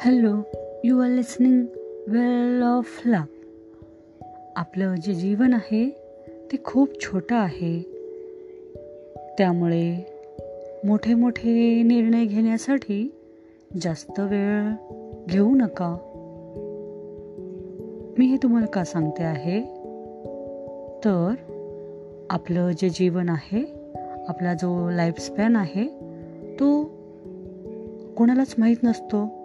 Hello you are listening well of love आपलं जे जीवन आहे ते खूप छोटं आहे. त्यामुळे मोठे मोठे निर्णय घेण्यासाठी जास्त वेळ घेऊ नका. मी हे तुम्हाला का सांगते आहे? तर आपलं जे जीवन आहे आपला जो लाईफस्पॅन आहे तो कोणालाच माहीत नसतो.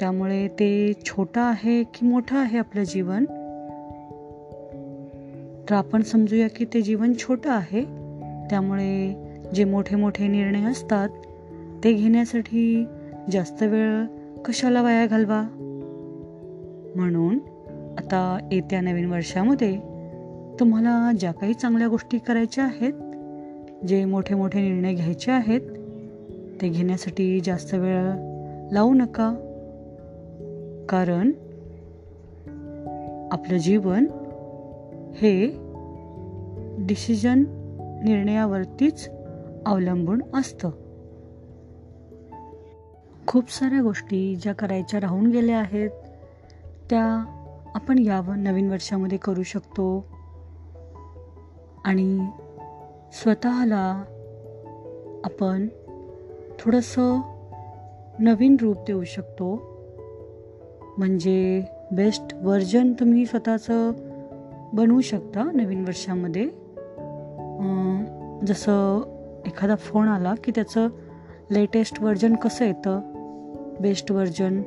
त्यामुळे ते छोटं आहे की मोठं आहे आपलं जीवन? तर आपण समजूया की ते जीवन छोटं आहे. त्यामुळे जे मोठे मोठे निर्णय असतात ते घेण्यासाठी जास्त वेळ कशाला वाया घालवा? म्हणून आता येत्या नवीन वर्षामध्ये तुम्हाला ज्या काही चांगल्या गोष्टी करायच्या आहेत जे मोठे मोठे निर्णय घ्यायचे आहेत ते घेण्यासाठी जास्त वेळ लावू नका. कारण आपलं जीवन हे डिसिजन निर्णयावरतीच अवलंबून असतं. खूप साऱ्या गोष्टी ज्या करायच्या राहून गेल्या आहेत त्या आपण या नवीन वर्षामध्ये करू शकतो. आणि स्वतःला आपण थोडंसं नवीन रूप देऊ शकतो. म्हणजे बेस्ट व्हर्जन तुम्ही स्वतःचं बनवू शकता नवीन वर्षामध्ये. जसं एखादा फोन आला की त्याचं लेटेस्ट व्हर्जन कसं येतं? बेस्ट व्हर्जन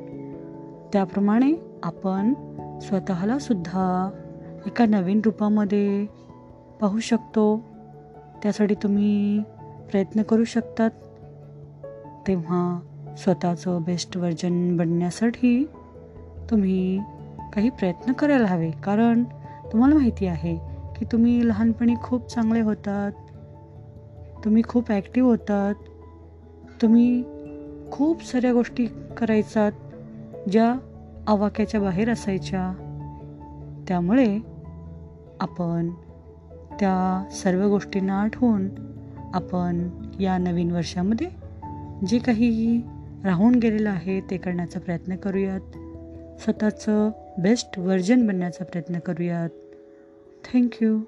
त्याप्रमाणे आपण स्वतःला सुद्धा एका नवीन रूपामध्ये पाहू शकतो. त्यासाठी तुम्ही प्रयत्न करू शकतात. तेव्हा स्वतःचं बेस्ट व्हर्जन बनण्यासाठी तुम्ही काही प्रयत्न करायला हवे कारण तुम्हाला माहिती आहे की तुम्ही लहानपणी खूप चांगले होतात तुम्ही खूप ॲक्टिव्ह होतात तुम्ही खूप साऱ्या गोष्टी करायचात ज्या आवाक्याच्या बाहेर असायच्या. त्यामुळे आपण त्या सर्व गोष्टींना आठवून आपण या नवीन वर्षामध्ये जे काही राहून गेलेलं आहे ते करण्याचा प्रयत्न करूयात. स्वतःचं बेस्ट व्हर्जन बनण्याचा प्रयत्न करूयात. थँक्यू